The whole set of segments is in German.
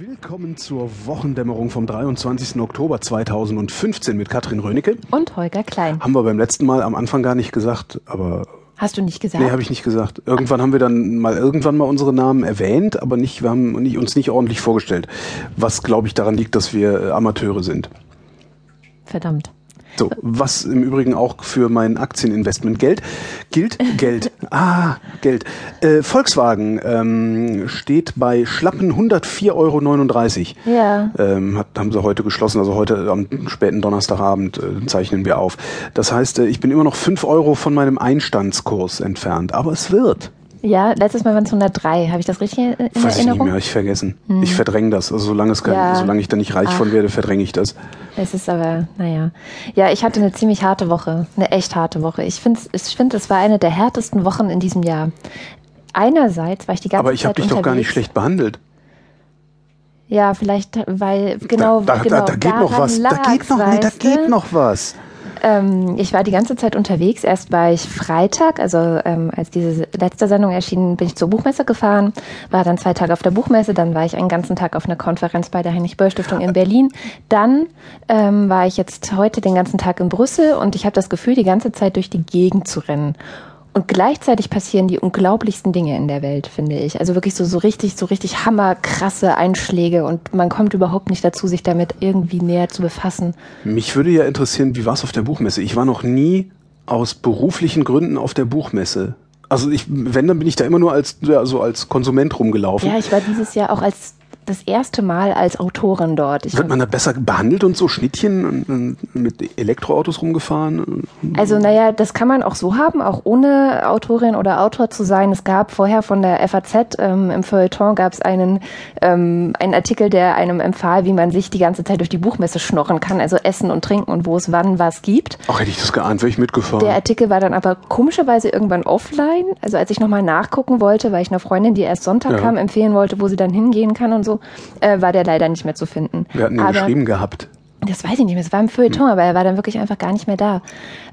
Willkommen zur Wochendämmerung vom 23. Oktober 2015 mit Katrin Rönecke. Und Holger Klein. Haben wir beim letzten Mal am Anfang gar nicht gesagt, aber. Hast du nicht gesagt? Nee, habe ich nicht gesagt. Irgendwann haben wir dann mal irgendwann mal unsere Namen erwähnt, aber nicht, wir haben uns nicht ordentlich vorgestellt. Was, glaube ich, daran liegt, dass wir Amateure sind. Verdammt. So, was im Übrigen auch für mein Aktieninvestment Geld gilt. Geld. Ah, Geld. Äh, Volkswagen ähm, steht bei schlappen 104,39 Euro. Ja. Ähm, hat, haben sie heute geschlossen, also heute am späten Donnerstagabend äh, zeichnen wir auf. Das heißt, äh, ich bin immer noch 5 Euro von meinem Einstandskurs entfernt, aber es wird. Ja, letztes Mal waren es 103. Habe ich das richtig in Weiß ich nicht Erinnerung? mehr, ich vergessen. Ich verdränge das. Also solange, es kein, Ja. solange ich da nicht reich Ach. von werde, verdränge ich das. Es ist aber, naja. Ja, ich hatte eine ziemlich harte Woche. Eine echt harte Woche. Ich finde, ich find, es war eine der härtesten Wochen in diesem Jahr. Einerseits war ich die ganze Aber ich Zeit habe dich doch gar nicht unterwegs. schlecht behandelt. Ja, vielleicht, weil, genau, da, da, genau, da, da geht noch was. Da geht noch, nee, da geht noch was. Ähm, ich war die ganze Zeit unterwegs. Erst war ich Freitag, also ähm, als diese letzte Sendung erschien, bin ich zur Buchmesse gefahren, war dann zwei Tage auf der Buchmesse, dann war ich einen ganzen Tag auf einer Konferenz bei der Heinrich-Böll-Stiftung in Berlin. Dann ähm, war ich jetzt heute den ganzen Tag in Brüssel und ich habe das Gefühl, die ganze Zeit durch die Gegend zu rennen. Und gleichzeitig passieren die unglaublichsten Dinge in der Welt, finde ich. Also wirklich so, so richtig, so richtig hammerkrasse Einschläge und man kommt überhaupt nicht dazu, sich damit irgendwie näher zu befassen. Mich würde ja interessieren, wie war es auf der Buchmesse? Ich war noch nie aus beruflichen Gründen auf der Buchmesse. Also ich, wenn, dann bin ich da immer nur als, ja, so als Konsument rumgelaufen. Ja, ich war dieses Jahr auch als das erste Mal als Autorin dort. Ich Wird man da besser behandelt und so Schnittchen und, und mit Elektroautos rumgefahren? also naja, das kann man auch so haben, auch ohne Autorin oder Autor zu sein. Es gab vorher von der FAZ ähm, im Feuilleton gab es einen, ähm, einen Artikel, der einem empfahl, wie man sich die ganze Zeit durch die Buchmesse schnorren kann, also essen und trinken und wo es wann was gibt. Ach, hätte ich das geahnt, wäre ich mitgefahren. Der Artikel war dann aber komischerweise irgendwann offline. Also als ich nochmal nachgucken wollte, weil ich einer Freundin, die erst Sonntag Ja. kam, empfehlen wollte, wo sie dann hingehen kann und so, äh, war der leider nicht mehr zu finden. Wir hatten ihn aber geschrieben gehabt. Das weiß ich nicht mehr. Es war im Feuilleton, aber er war dann wirklich einfach gar nicht mehr da.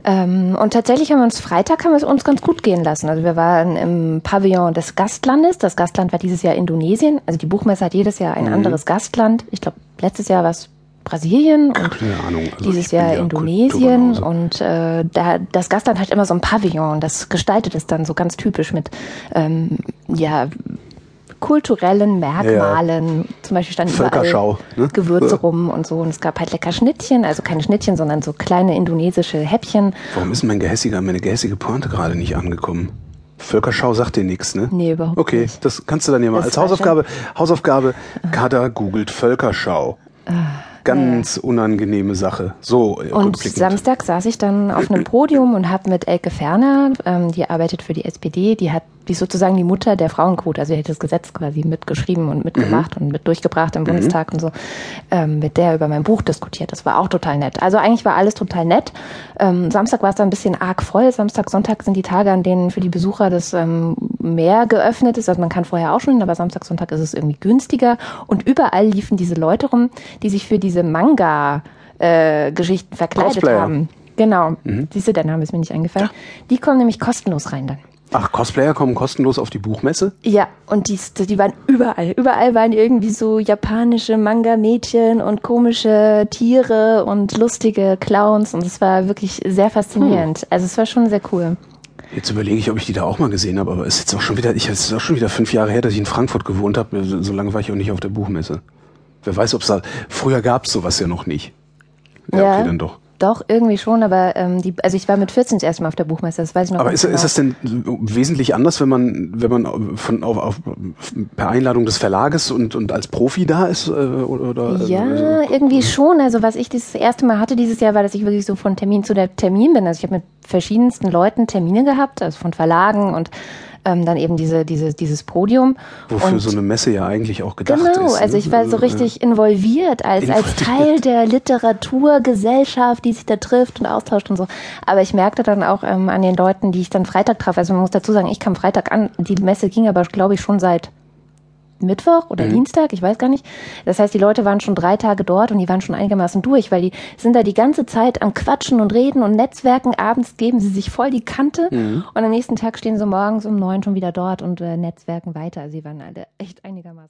Ähm, und tatsächlich haben wir uns Freitag haben wir es uns ganz gut gehen lassen. Also wir waren im Pavillon des Gastlandes. Das Gastland war dieses Jahr Indonesien. Also die Buchmesse hat jedes Jahr ein anderes Gastland. Ich glaube, letztes Jahr war es Brasilien und Keine Ahnung. Also dieses Jahr ja Indonesien und äh, da das Gastland hat immer so ein Pavillon das gestaltet es dann so ganz typisch mit ähm, ja kulturellen Merkmalen. Zum Beispiel standen Völkerschau, überall ne? Gewürze rum und so und es gab halt lecker Schnittchen, also keine Schnittchen, sondern so kleine indonesische Häppchen. Warum ist mein gehässiger, meine gehässige Pointe gerade nicht angekommen? Völkerschau sagt dir nichts, ne? Nee, überhaupt Okay, nicht. das kannst du dann ja mal Das als Hausaufgabe. Hausaufgabe, Kada googelt Völkerschau. Ganz unangenehme Sache. So, äh, Und. Samstag saß ich dann auf einem Podium und habe mit Elke Ferner, ähm, die arbeitet für die SPD, die hat die ist sozusagen die Mutter der Frauenquote, also die hat das Gesetz quasi mitgeschrieben und mitgemacht und mit durchgebracht im Bundestag und so, ähm, mit der über mein Buch diskutiert. Das war auch total nett. Also eigentlich war alles total nett. Ähm, Samstag war es dann ein bisschen arg voll. Samstag, Sonntag sind die Tage, an denen für die Besucher das ähm, Meer geöffnet ist. Also man kann vorher auch schon hin, aber Samstag, Sonntag ist es irgendwie günstiger. Und überall liefen diese Leute rum, die sich für diese Manga-Geschichten verkleidet Cosplayer. haben. Genau. Siehst du, der Name ist mir nicht eingefallen. Die kommen nämlich kostenlos rein dann. Ach, Cosplayer kommen kostenlos auf die Buchmesse? Ja, und die, die waren überall. Überall waren irgendwie so japanische Manga-Mädchen und komische Tiere und lustige Clowns. Und es war wirklich sehr faszinierend. Also es war schon sehr cool. Jetzt überlege ich, ob ich die da auch mal gesehen habe, aber es ist jetzt auch schon wieder, ich, es ist auch schon wieder fünf Jahre her, dass ich in Frankfurt gewohnt habe. So so lange war ich auch nicht auf der Buchmesse. Wer weiß, ob es da, früher gab es sowas ja noch nicht. Ja, okay, dann doch. Doch, irgendwie schon, aber ähm, die, also ich war mit 14 das erste Mal auf der Buchmesse, das weiß ich noch Aber ist, ist das denn wesentlich anders, wenn man, wenn man von, auf, auf, per Einladung des Verlages und, und als Profi da ist? äh, Oder, oder, Ja, also- irgendwie schon. Also was ich das erste Mal hatte dieses Jahr, war, dass ich wirklich so von Termin zu Termin bin. Also ich habe mit verschiedensten Leuten Termine gehabt, also von Verlagen und ähm, dann eben diese, diese, dieses Podium. Wofür und so eine Messe ja eigentlich auch gedacht Genau, ist. also ne? ich war so richtig involviert als, als Teil der Literaturgesellschaft, die sich da trifft und austauscht und so. Aber ich merkte dann auch ähm, an den Leuten, die ich dann Freitag traf, also man muss dazu sagen, ich kam Freitag an, die Messe ging aber, glaube ich, schon seit Mittwoch oder Dienstag, ich weiß gar nicht. Das heißt, die Leute waren schon drei Tage dort und die waren schon einigermaßen durch, weil die sind da die ganze Zeit am Quatschen und Reden und Netzwerken. Abends geben sie sich voll die Kante und am nächsten Tag stehen sie morgens um neun schon wieder dort und äh, netzwerken weiter. Also sie waren alle echt einigermaßen.